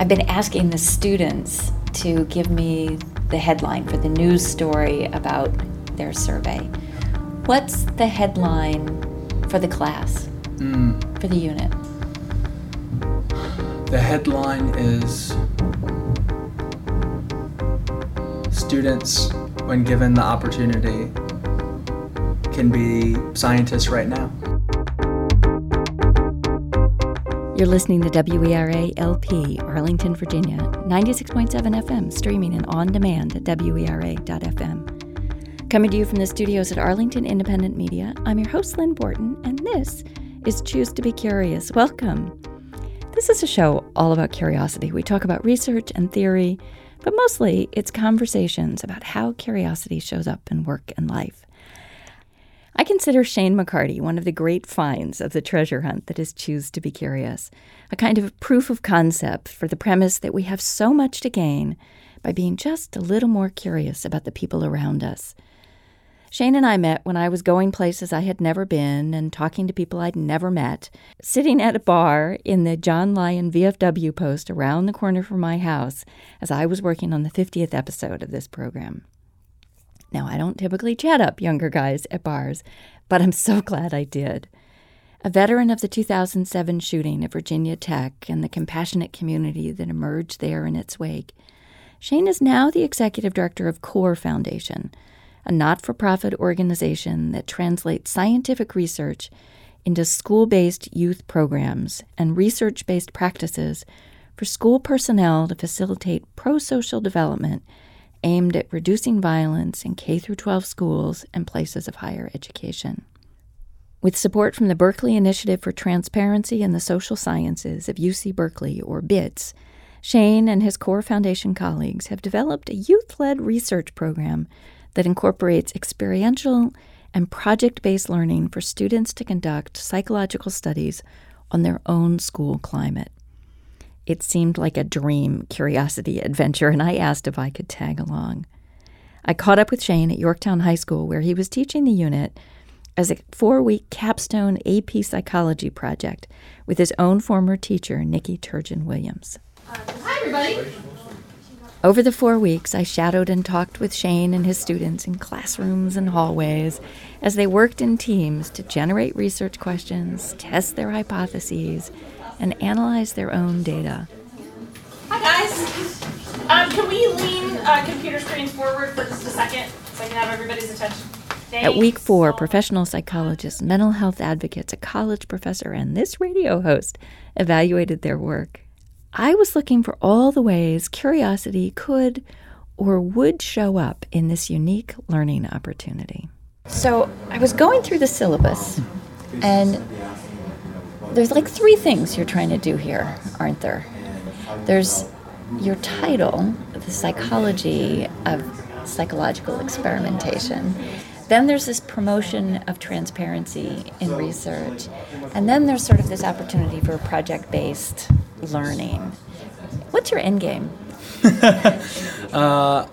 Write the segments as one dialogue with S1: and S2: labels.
S1: I've been asking the students to give me the headline for the news story about their survey. What's the headline for the class, hmm. for the unit?
S2: The headline is Students, when given the opportunity, can be scientists right now.
S1: You're listening to WERA LP, Arlington, Virginia, 96.7 FM, streaming and on demand at WERA.FM. Coming to you from the studios at Arlington Independent Media, I'm your host, Lynn Borton, and this is Choose to Be Curious. Welcome. This is a show all about curiosity. We talk about research and theory, but mostly it's conversations about how curiosity shows up in work and life. I consider Shane McCarty one of the great finds of the treasure hunt that is Choose to Be Curious, a kind of proof of concept for the premise that we have so much to gain by being just a little more curious about the people around us. Shane and I met when I was going places I had never been and talking to people I'd never met, sitting at a bar in the John Lyon VFW post around the corner from my house as I was working on the 50th episode of this program. Now, I don't typically chat up younger guys at bars, but I'm so glad I did. A veteran of the 2007 shooting at Virginia Tech and the compassionate community that emerged there in its wake, Shane is now the executive director of CORE Foundation, a not for profit organization that translates scientific research into school based youth programs and research based practices for school personnel to facilitate pro social development aimed at reducing violence in K 12 schools and places of higher education. With support from the Berkeley Initiative for Transparency in the Social Sciences of UC Berkeley, or BITS, Shane and his Core Foundation colleagues have developed a youth led research program that incorporates experiential and project based learning for students to conduct psychological studies on their own school climate. It seemed like a dream curiosity adventure, and I asked if I could tag along. I caught up with Shane at Yorktown High School, where he was teaching the unit as a four week capstone AP psychology project with his own former teacher, Nikki Turgeon Williams.
S3: Hi, everybody.
S1: Over the four weeks, I shadowed and talked with Shane and his students in classrooms and hallways as they worked in teams to generate research questions, test their hypotheses, and analyze their own data.
S3: Hi, guys. Um, can we lean uh, computer screens forward for just a second so I can have everybody's attention?
S1: At week four, professional psychologists, mental health advocates, a college professor, and this radio host evaluated their work. I was looking for all the ways curiosity could or would show up in this unique learning opportunity. So I was going through the syllabus, and there's like three things you're trying to do here, aren't there? There's your title, the psychology of psychological experimentation. Then there's this promotion of transparency in research. And then there's sort of this opportunity for project based learning. What's your end game?
S2: Uh,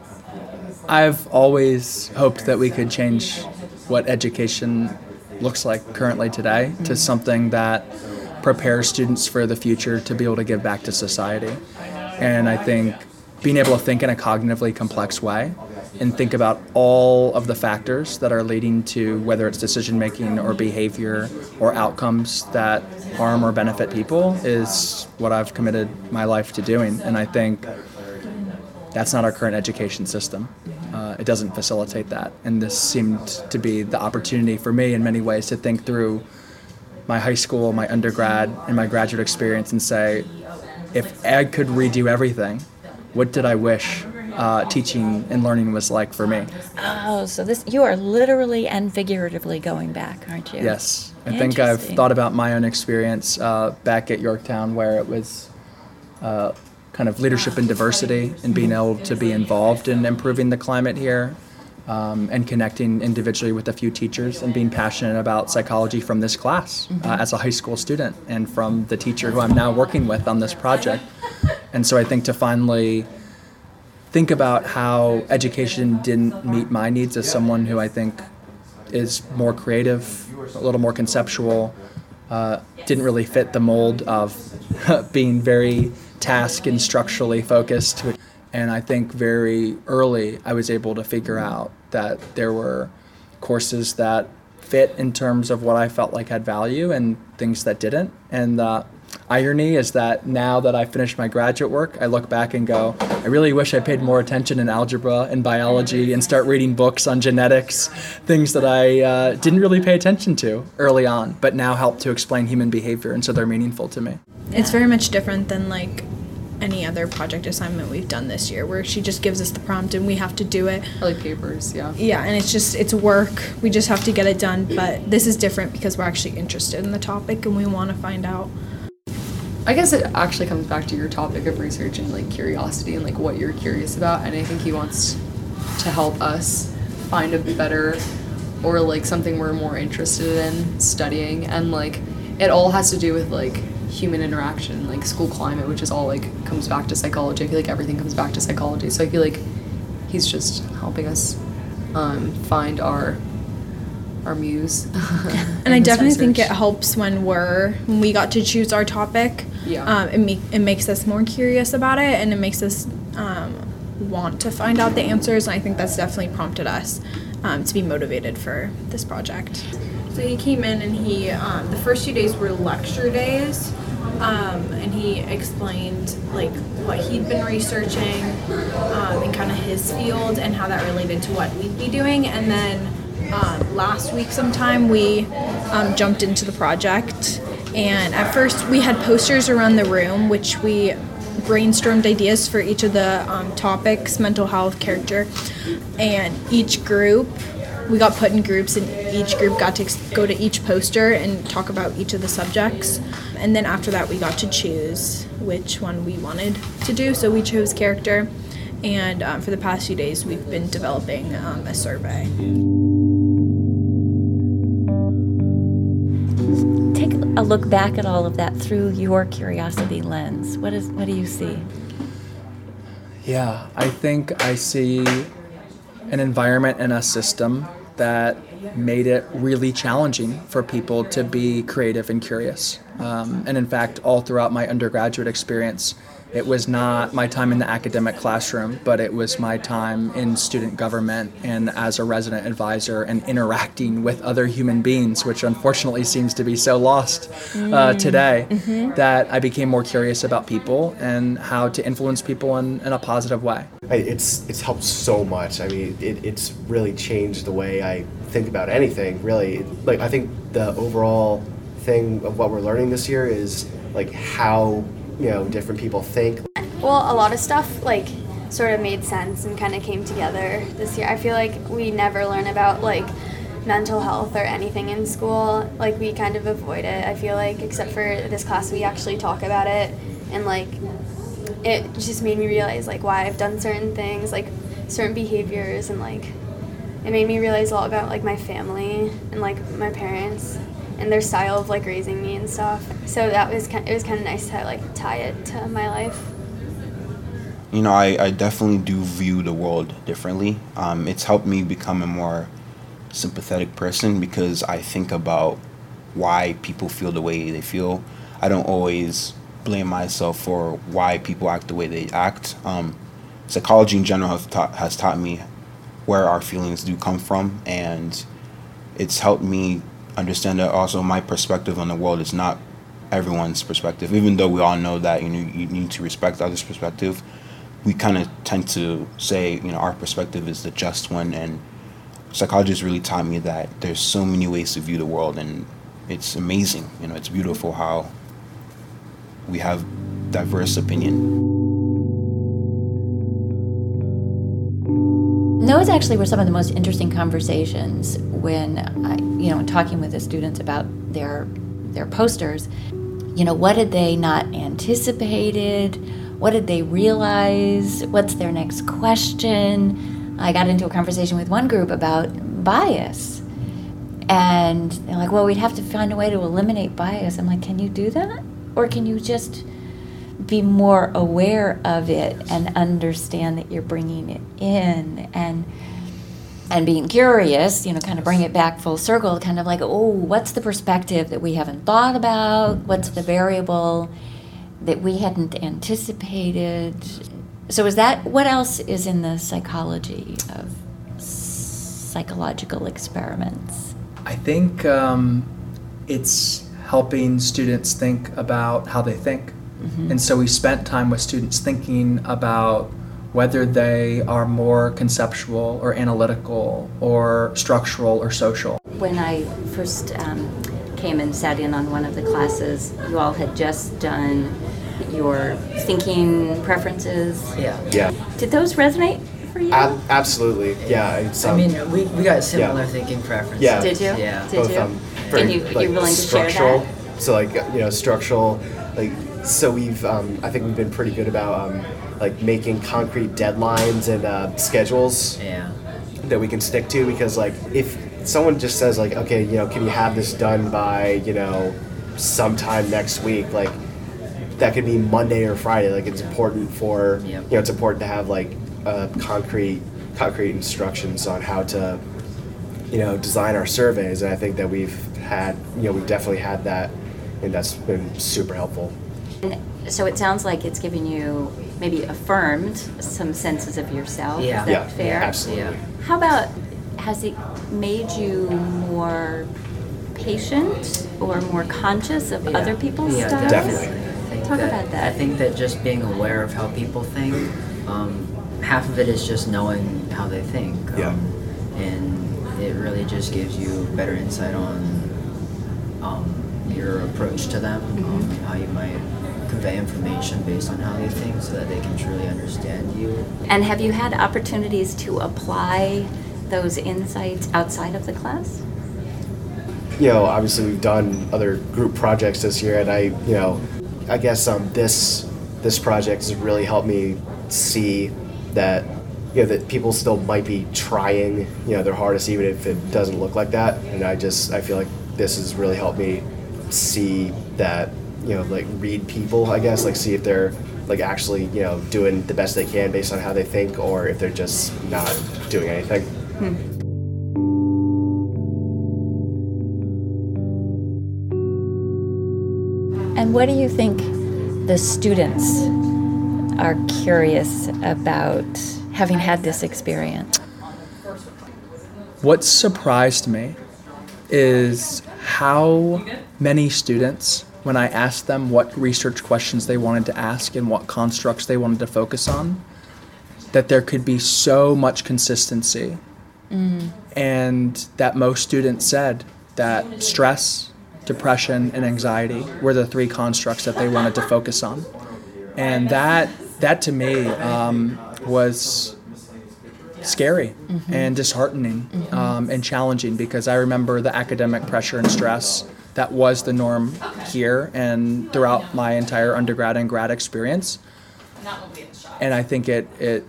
S2: I've always hoped that we could change what education looks like currently today to something that prepares students for the future to be able to give back to society. And I think being able to think in a cognitively complex way and think about all of the factors that are leading to whether it's decision making or behavior or outcomes that harm or benefit people is what I've committed my life to doing. And I think that's not our current education system. Uh, it doesn't facilitate that. And this seemed to be the opportunity for me in many ways to think through my high school, my undergrad, and my graduate experience and say, if I could redo everything, what did I wish uh, teaching and learning was like for me?
S1: Oh, so this you are literally and figuratively going back, aren't you?
S2: Yes. I think I've thought about my own experience uh, back at Yorktown where it was uh, kind of leadership and diversity and being able to be involved in improving the climate here um, and connecting individually with a few teachers and being passionate about psychology from this class uh, as a high school student and from the teacher who I'm now working with on this project. And so I think to finally think about how education didn't meet my needs as someone who I think is more creative, a little more conceptual, uh, didn't really fit the mold of being very task and structurally focused. And I think very early I was able to figure out that there were courses that fit in terms of what I felt like had value and things that didn't. And the irony is that now that I finished my graduate work, I look back and go, I really wish I paid more attention in algebra and biology and start reading books on genetics, things that I uh, didn't really pay attention to early on, but now help to explain human behavior, and so they're meaningful to me.
S4: It's very much different than like any other project assignment we've done this year where she just gives us the prompt and we have to do it.
S5: Or like papers, yeah.
S4: Yeah, and it's just it's work. We just have to get it done, but this is different because we're actually interested in the topic and we want to find out.
S5: I guess it actually comes back to your topic of research and like curiosity and like what you're curious about and I think he wants to help us find a better or like something we're more interested in studying and like it all has to do with like human interaction, like school climate, which is all like comes back to psychology. I feel like everything comes back to psychology. So I feel like he's just helping us um, find our our muse.
S4: and I definitely think it helps when we're when we got to choose our topic.
S5: Yeah.
S4: Um, it, make, it makes us more curious about it, and it makes us um, want to find out the answers. And I think that's definitely prompted us um, to be motivated for this project. So he came in and he um, the first few days were lecture days. Um, and he explained like what he'd been researching um, and kind of his field and how that related to what we'd be doing. And then um, last week, sometime, we um, jumped into the project. And at first, we had posters around the room, which we brainstormed ideas for each of the um, topics mental health, character, and each group we got put in groups and each group got to go to each poster and talk about each of the subjects. And then after that we got to choose which one we wanted to do. So we chose character. And um, for the past few days we've been developing um, a survey
S1: look back at all of that through your curiosity lens what is what do you see
S2: yeah i think i see an environment and a system that made it really challenging for people to be creative and curious. Um, and in fact, all throughout my undergraduate experience, it was not my time in the academic classroom, but it was my time in student government and as a resident advisor and interacting with other human beings, which unfortunately seems to be so lost uh, mm. today, mm-hmm. that I became more curious about people and how to influence people in, in a positive way.
S6: It's, it's helped so much. I mean, it, it's really changed the way I think about anything, really. Like, I think the overall thing of what we're learning this year is like how you know different people think.
S7: Well, a lot of stuff like sort of made sense and kind of came together this year. I feel like we never learn about like mental health or anything in school. Like we kind of avoid it. I feel like except for this class we actually talk about it and like it just made me realize like why I've done certain things, like certain behaviors and like it made me realize a lot about like my family and like my parents and their style of like raising me and stuff. So that was kind, it was kind of nice to like tie it to my life.
S8: You know, I, I definitely do view the world differently. Um, it's helped me become a more sympathetic person because I think about why people feel the way they feel. I don't always blame myself for why people act the way they act. Um, psychology in general has taught, has taught me where our feelings do come from, and it's helped me understand that also my perspective on the world is not everyone's perspective. Even though we all know that you know you need to respect others' perspective, we kind of tend to say you know our perspective is the just one. And psychology has really taught me that there's so many ways to view the world, and it's amazing. You know, it's beautiful how we have diverse opinion.
S1: Those actually were some of the most interesting conversations when I, you know, talking with the students about their their posters. You know, what did they not anticipated? What did they realize? What's their next question? I got into a conversation with one group about bias. And they're like, well, we'd have to find a way to eliminate bias. I'm like, can you do that? Or can you just be more aware of it and understand that you're bringing it in and and being curious, you know, kind of bring it back full circle, kind of like, oh, what's the perspective that we haven't thought about? What's the variable? that we hadn't anticipated. So, is that what else is in the psychology of psychological experiments?
S2: I think um, it's helping students think about how they think. And so we spent time with students thinking about whether they are more conceptual or analytical or structural or social.
S1: When I first um, came and sat in on one of the classes, you all had just done your thinking preferences.
S9: Yeah.
S6: Yeah,
S1: Did those resonate for you?
S6: ab- absolutely. Yeah, it's,
S9: I
S6: um,
S9: mean, we, we got similar
S6: Yeah.
S9: thinking preferences.
S6: Yeah.
S1: Did you?
S9: Yeah.
S1: Did
S6: both
S1: you?
S6: um,
S1: and you,
S6: like,
S1: you're willing to share
S6: structural.
S1: that?
S6: So like you know structural, like so we've um, I think we've been pretty good about um, like making concrete deadlines and uh, schedules
S9: Yeah.
S6: that we can stick to because like if someone just says like okay you know can you have this done by you know sometime next week like that could be Monday or Friday like it's important for
S9: Yep.
S6: you know it's important to have like uh, concrete concrete instructions on how to you know design our surveys and I think that we've had you know we've definitely had that and that's been super helpful
S1: So it sounds like it's given you maybe affirmed some senses of yourself.
S9: Yeah.
S1: Is that
S6: yeah
S1: fair?
S6: absolutely
S9: Yeah.
S1: How about has it made you more patient or more conscious of
S9: Yeah.
S1: other people's stuff?
S9: yeah,
S1: styles?
S6: Definitely.
S9: I think
S1: Talk about that.
S9: I think that just being aware of how people think, um, half of it is just knowing how they think.
S6: Yeah.
S9: Um, and it really just gives you better insight on um, your approach to them,
S1: Mm-hmm.
S9: um, how you might convey information based on how they think so that they can truly understand you.
S1: And have you had opportunities to apply those insights outside of the class?
S6: you know, obviously we've done other group projects this year, and I, you know, I guess um, this this project has really helped me see that you know that people still might be trying, you know, their hardest even if it doesn't look like that. And I just I feel like this has really helped me see that you know like read people, I guess, like see if they're like actually you know doing the best they can based on how they think, or if they're just not doing anything. Hmm.
S1: And what do you think the students are curious about having had this experience?
S2: What surprised me is how many students, when I asked them what research questions they wanted to ask and what constructs they wanted to focus on, that there could be so much consistency. And that most students said that stress, depression, and anxiety were the three constructs that they wanted to focus on. And that, that to me um, was scary and disheartening um, and challenging because I remember the academic pressure and stress that was the norm here and throughout my entire undergrad and grad experience. And I think it, it,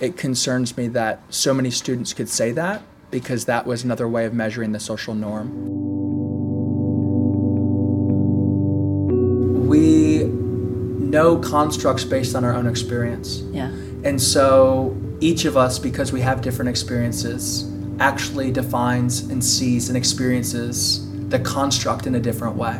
S2: it concerns me that so many students could say that because that was another way of measuring the social norm. We know constructs based on our own experience.
S1: Yeah.
S2: And so each of us, because we have different experiences, actually defines and sees and experiences the construct in a different way.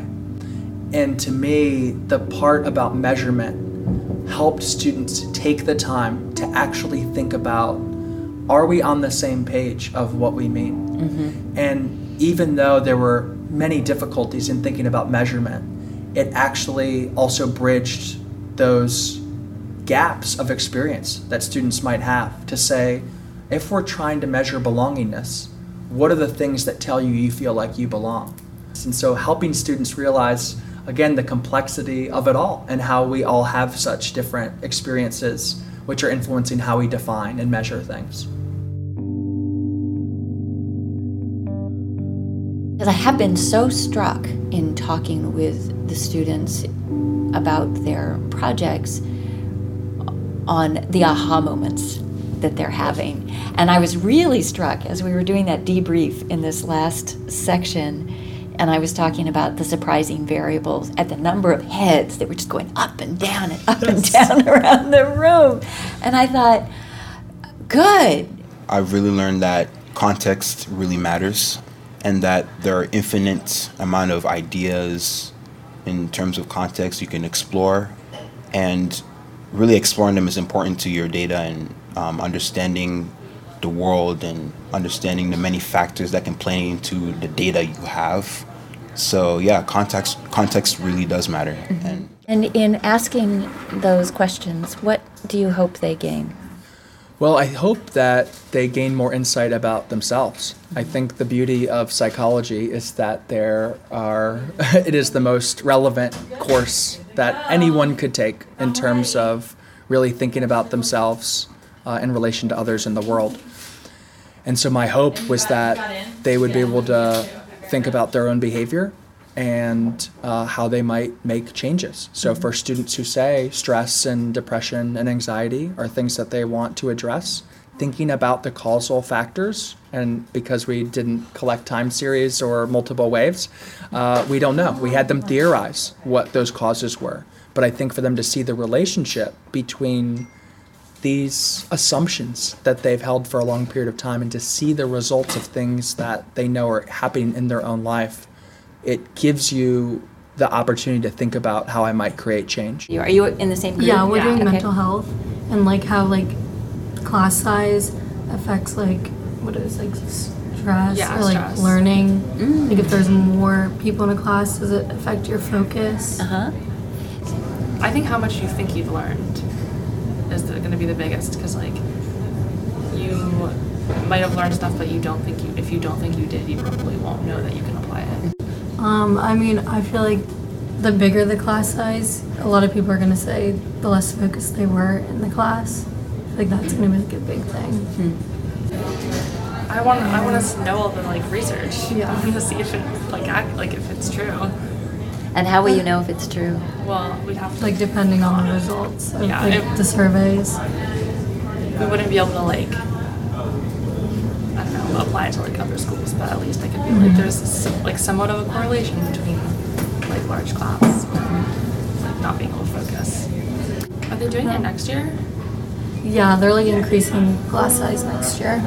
S2: And to me, the part about measurement helped students take the time to actually think about are we on the same page of what we mean? Mm-hmm. And even though there were many difficulties in thinking about measurement, it actually also bridged those gaps of experience that students might have to say, if we're trying to measure belongingness, what are the things that tell you you feel like you belong? And so helping students realize, again, the complexity of it all and how we all have such different experiences which are influencing how we define and measure things.
S1: Because I have been so struck in talking with the students about their projects on the aha moments that they're having. And I was really struck as we were doing that debrief in this last section, and I was talking about the surprising variables at the number of heads that were just going up and down and up and down around the room. And I thought, good.
S8: I've really learned that context really matters and that there are infinite amount of ideas in terms of context you can explore and really exploring them is important to your data and um, understanding the world and understanding the many factors that can play into the data you have. So yeah, context context really does matter.
S1: Mm-hmm.
S8: And
S1: And in asking those questions, what do you hope they gain?
S2: Well, I hope that they gain more insight about themselves. I think the beauty of psychology is that there are, it is the most relevant course that anyone could take in terms of really thinking about themselves uh, in relation to others in the world. And so my hope was that they would be able to think about their own behavior and uh, how they might make changes. So, for students who say stress and depression and anxiety are things that they want to address, thinking about the causal factors, and because we didn't collect time series or multiple waves, uh, we don't know. We had them theorize what those causes were. But I think for them to see the relationship between these assumptions that they've held for a long period of time and to see the results of things that they know are happening in their own life, it gives you the opportunity to think about how I might create change.
S1: You- Are you in the same group?
S10: Yeah, we're doing
S1: Okay.
S10: mental health and like how like class size affects like what is like stress
S3: Yeah,
S10: or like
S3: stress.
S10: learning.
S1: Mm.
S10: Like if there's more people in a class, does it affect your focus?
S1: Uh huh.
S3: I think how much you think you've learned is going to be the biggest because like you might have learned stuff, but you don't think you if you don't think you did, you probably won't know that you can apply it.
S10: Um, I mean, I feel like the bigger the class size, a lot of people are gonna say the less focused they were in the class. Like that's gonna be like a big thing.
S3: I want I want to know all the like research.
S10: Yeah.
S3: I want to see if it like act, like if it's true.
S1: And how will you know if it's true?
S3: Well, we'd have to
S10: Like depending on the results of
S3: Yeah,
S10: like
S3: it-
S10: the surveys.
S3: we wouldn't be able to like I don't know apply it to like other schools, but at least I could be like mm-hmm. there's some, like somewhat of a correlation between like large class like not being able to focus. Are they doing it next year?
S10: Yeah, they're like increasing class size next year.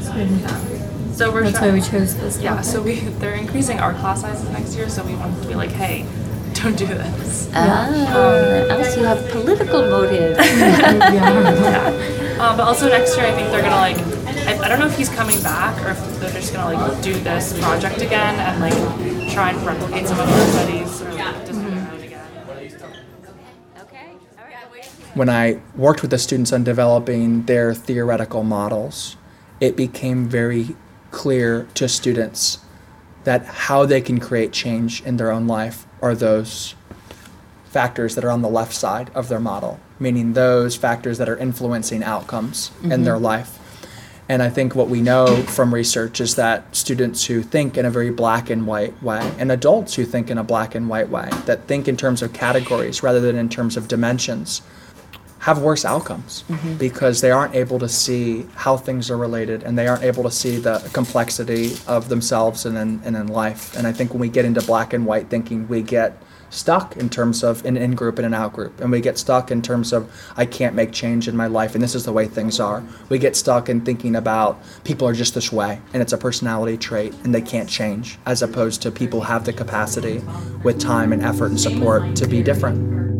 S10: So
S3: So we're
S10: that's
S3: try-
S10: why we chose this.
S3: Yeah,
S10: topic.
S3: so we they're increasing our class sizes next year, so we wanted to be like, hey, don't do this.
S1: Ah, else you have political motives.
S10: yeah.
S3: Um, but also next year, I think they're gonna like. I, I don't know if he's coming back or if they're just gonna like do this project again and like try and replicate some of their studies or like, design their own again.
S2: When I worked with the students on developing their theoretical models, it became very clear to students that how they can create change in their own life are those factors that are on the left side of their model, meaning those factors that are influencing outcomes in mm-hmm. their life. And I think what we know from research is that students who think in a very black and white way, and adults who think in a black and white way, that think in terms of categories rather than in terms of dimensions, have worse outcomes mm-hmm. because they aren't able to see how things are related and they aren't able to see the complexity of themselves and in, and in life. And I think when we get into black and white thinking, we get stuck in terms of an in group and an out group. And we get stuck in terms of, I can't make change in my life and this is the way things are. We get stuck in thinking about people are just this way and it's a personality trait and they can't change, as opposed to people have the capacity with time and effort and support to be different.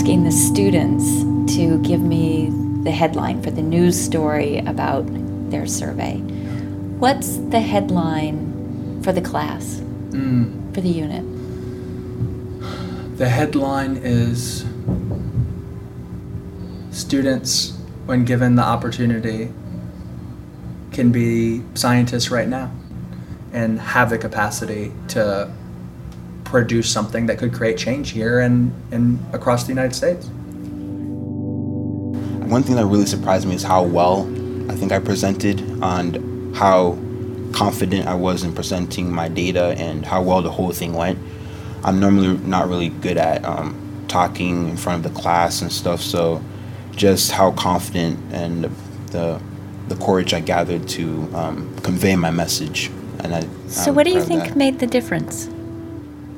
S1: Asking the students to give me the headline for the news story about their survey. What's the headline for the class, hmm. for the unit?
S2: The headline is Students, when given the opportunity, can be scientists right now and have the capacity to produce something that could create change here and, and across the United States.
S8: One thing that really surprised me is how well I think I presented and how confident I was in presenting my data and how well the whole thing went. I'm normally not really good at um, talking in front of the class and stuff, so just how confident and the the, the courage I gathered to um, convey my message. And I,
S1: So,
S8: I'm
S1: what do you think
S8: that.
S1: made the difference?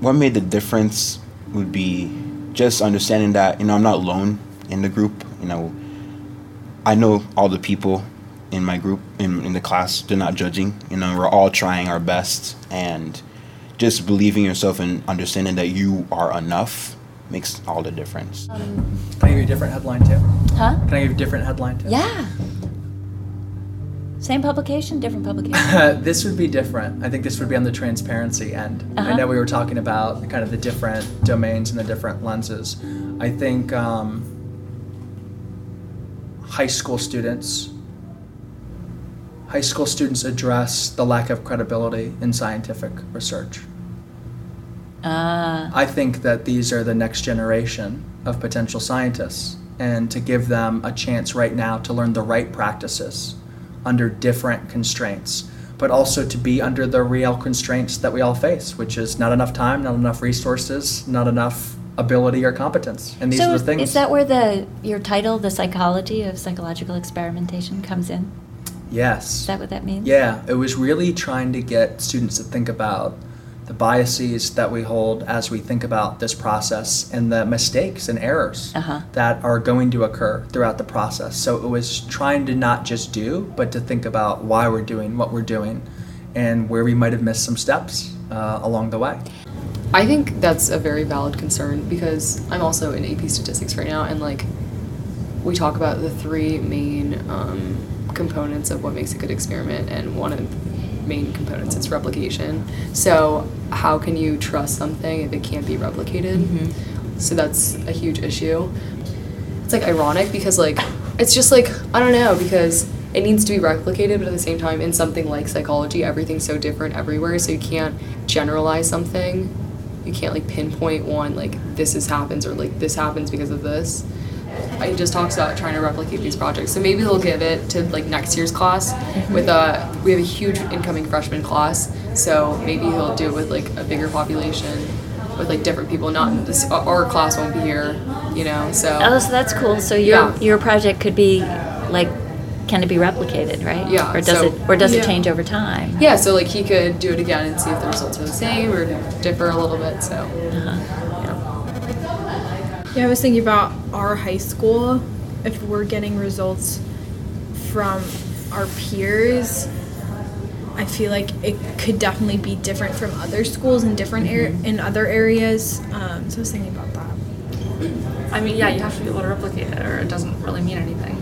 S8: What made the difference would be just understanding that you know I'm not alone in the group. You know, I know all the people in my group in, in the class they're not judging you know we're all trying our best and just believing yourself and understanding that you are enough makes all the difference
S2: Can I give you a different headline too?
S1: Huh?
S2: Can I give you a different headline too?
S1: Yeah. Same publication, different publication.
S2: this would be different. I think this would be on the transparency end. I
S1: Uh-huh.
S2: know we were talking about kind of the different domains and the different lenses. I think um, high school students high school students address the lack of credibility in scientific research.
S1: Ah.
S2: I think that these are the next generation of potential scientists, and to give them a chance right now to learn the right practices under different constraints, but also to be under the real constraints that we all face, which is not enough time, not enough resources, not enough ability or competence. And these
S1: so
S2: are the things.
S1: is that where the your title, the psychology of psychological experimentation, comes in?
S2: yes.
S1: Is that what that means?
S2: Yeah, it was really trying to get students to think about the biases that we hold as we think about this process and the mistakes and errors
S1: Uh-huh.
S2: that are going to occur throughout the process. So it was trying to not just do, but to think about why we're doing what we're doing and where we might have missed some steps uh, along the way.
S5: I think that's a very valid concern because I'm also in AP statistics right now, and like we talk about the three main um, components of what makes a good experiment, and one of the main components it's replication. So, how can you trust something if it can't be replicated? Mm-hmm. So, that's a huge issue. It's like ironic because, like, it's just like, I don't know, because it needs to be replicated, but at the same time, in something like psychology, everything's so different everywhere, so you can't generalize something you can't like pinpoint one like this is happens or like this happens because of this he just talks about trying to replicate these projects so maybe he'll give it to like next year's class with a we have a huge incoming freshman class so maybe he'll do it with like a bigger population with like different people not this our class won't be here you know so
S1: Oh, so that's cool. So your
S5: Yeah.
S1: your project could be like, can it be replicated, right?
S5: Yeah,
S1: Or does
S5: so-
S1: it or does
S4: Yeah.
S1: it change over time?
S5: yeah so like he could do it again and see if the results are the same or differ a little bit so
S1: Uh-huh.
S4: Yeah, I was thinking about our high school. If we're getting results from our peers, I feel like it could definitely be different from other schools in different ar- in other areas. Um, so I was thinking about that.
S3: I mean, yeah, you have to be able to replicate it, or it doesn't really mean anything.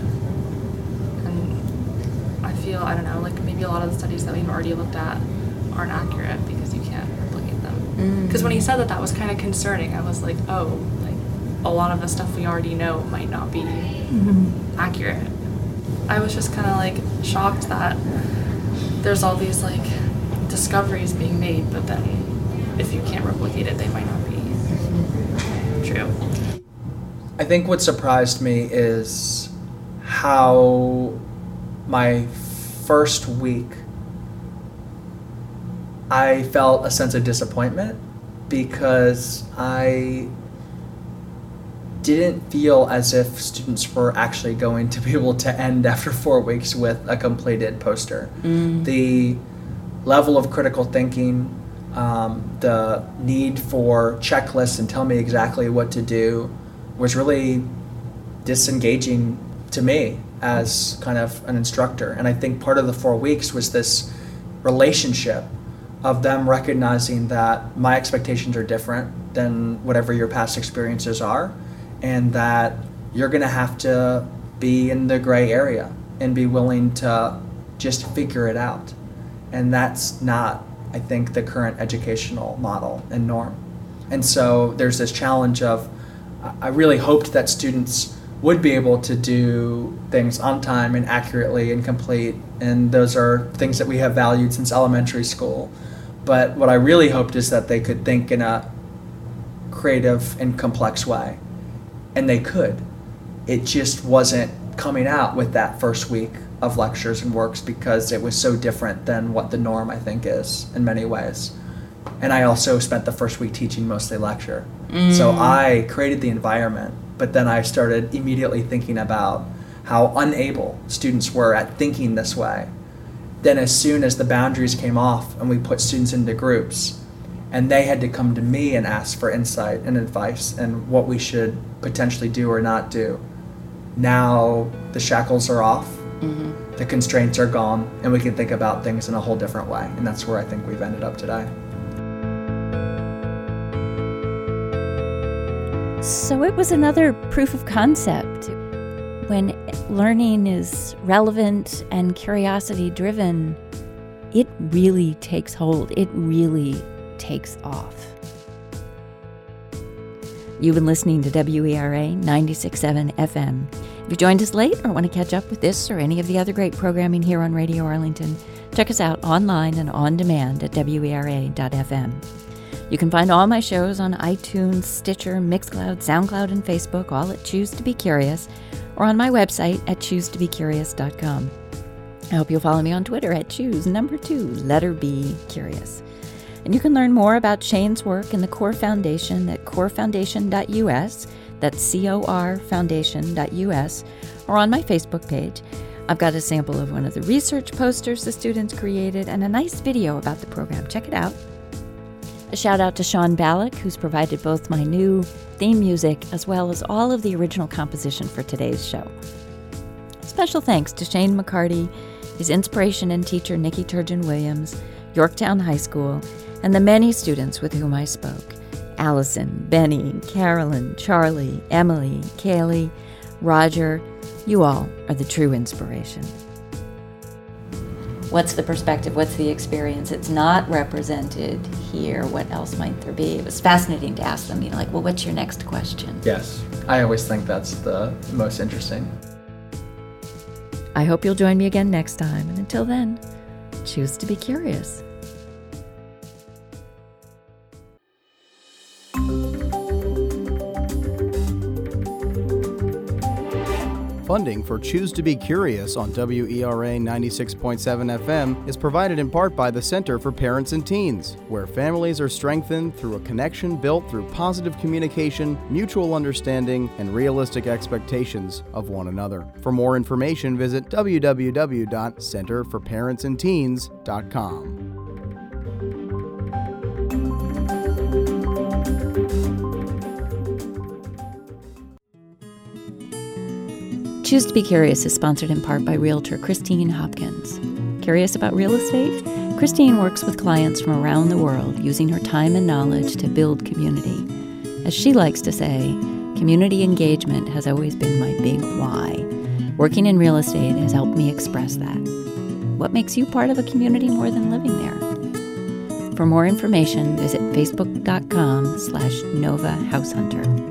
S3: And I feel, I don't know, like maybe a lot of the studies that we've already looked at aren't accurate because you can't replicate them. Because when he said that, that was kind of concerning. I was like, oh, like a lot of the stuff we already know might not be mm-hmm. accurate. I was just kind of like shocked that there's all these like discoveries being made, but then if you can't replicate it, they might not be true.
S2: I think what surprised me is how my first week I felt a sense of disappointment because I didn't feel as if students were actually going to be able to end after four weeks with a completed poster. The level of critical thinking, um, the need for checklists and tell me exactly what to do was really disengaging to me as kind of an instructor. And I think part of the four weeks was this relationship of them recognizing that my expectations are different than whatever your past experiences are, and that you're going to have to be in the gray area and be willing to just figure it out. And that's not, I think, the current educational model and norm. And so there's this challenge of, I- really hoped that students would be able to do things on time and accurately and complete. And those are things that we have valued since elementary school. But what I really hoped is that they could think in a creative and complex way. And they could. It just wasn't coming out with that first week of lectures and works because it was so different than what the norm, I think, is in many ways. And I also spent the first week teaching mostly lecture. So mm. I created the environment, but then I started immediately thinking about how unable students were at thinking this way. Then, as soon as the boundaries came off and we put students into groups, and they had to come to me and ask for insight and advice and what we should potentially do or not do. Now the shackles are off mm-hmm. The constraints are gone, and we can think about things in a whole different way. And that's where I think we've ended up today.
S1: So it was another proof of concept. When learning is relevant and curiosity driven, it really takes hold. It really takes off. You've been listening to WERA 96.7 FM. If you joined us late or want to catch up with this or any of the other great programming here on Radio Arlington, check us out online and on demand at WERA.fm. You can find all my shows on iTunes, Stitcher, Mixcloud, SoundCloud, and Facebook, all at Choose to Be Curious, or on my website at choosetobecurious.com. I hope you'll follow me on Twitter at choose number two, letter B, curious. And you can learn more about Shane's work in the CORE Foundation at corefoundation.us, that's C O R foundation.us, or on my Facebook page. I've got a sample of one of the research posters the students created and a nice video about the program. Check it out. A shout out to Sean Ballack, who's provided both my new theme music as well as all of the original composition for today's show. Special thanks to Shane McCarty, his inspiration and teacher Nikki Turgeon Williams, Yorktown High School, and the many students with whom I spoke Allison, Benny, Carolyn, Charlie, Emily, Kaylee, Roger. You all are the true inspiration. What's the perspective? What's the experience? It's not represented here. What else might there be? It was fascinating to ask them, you know, like, well, what's your next question?
S2: Yes. I always think that's the most interesting.
S1: I hope you'll join me again next time. And until then, choose to be curious.
S11: Funding for Choose to Be Curious on WERA 96.7 FM is provided in part by the Center for Parents and Teens, where families are strengthened through a connection built through positive communication, mutual understanding, and realistic expectations of one another. For more information, visit www.centerforparentsandteens.com.
S1: Choose to Be Curious is sponsored in part by Realtor Christine Hopkins. Curious about real estate? Christine works with clients from around the world using her time and knowledge to build community. As she likes to say, community engagement has always been my big why. Working in real estate has helped me express that. What makes you part of a community more than living there? For more information, visit facebook.com slash Nova House Hunter.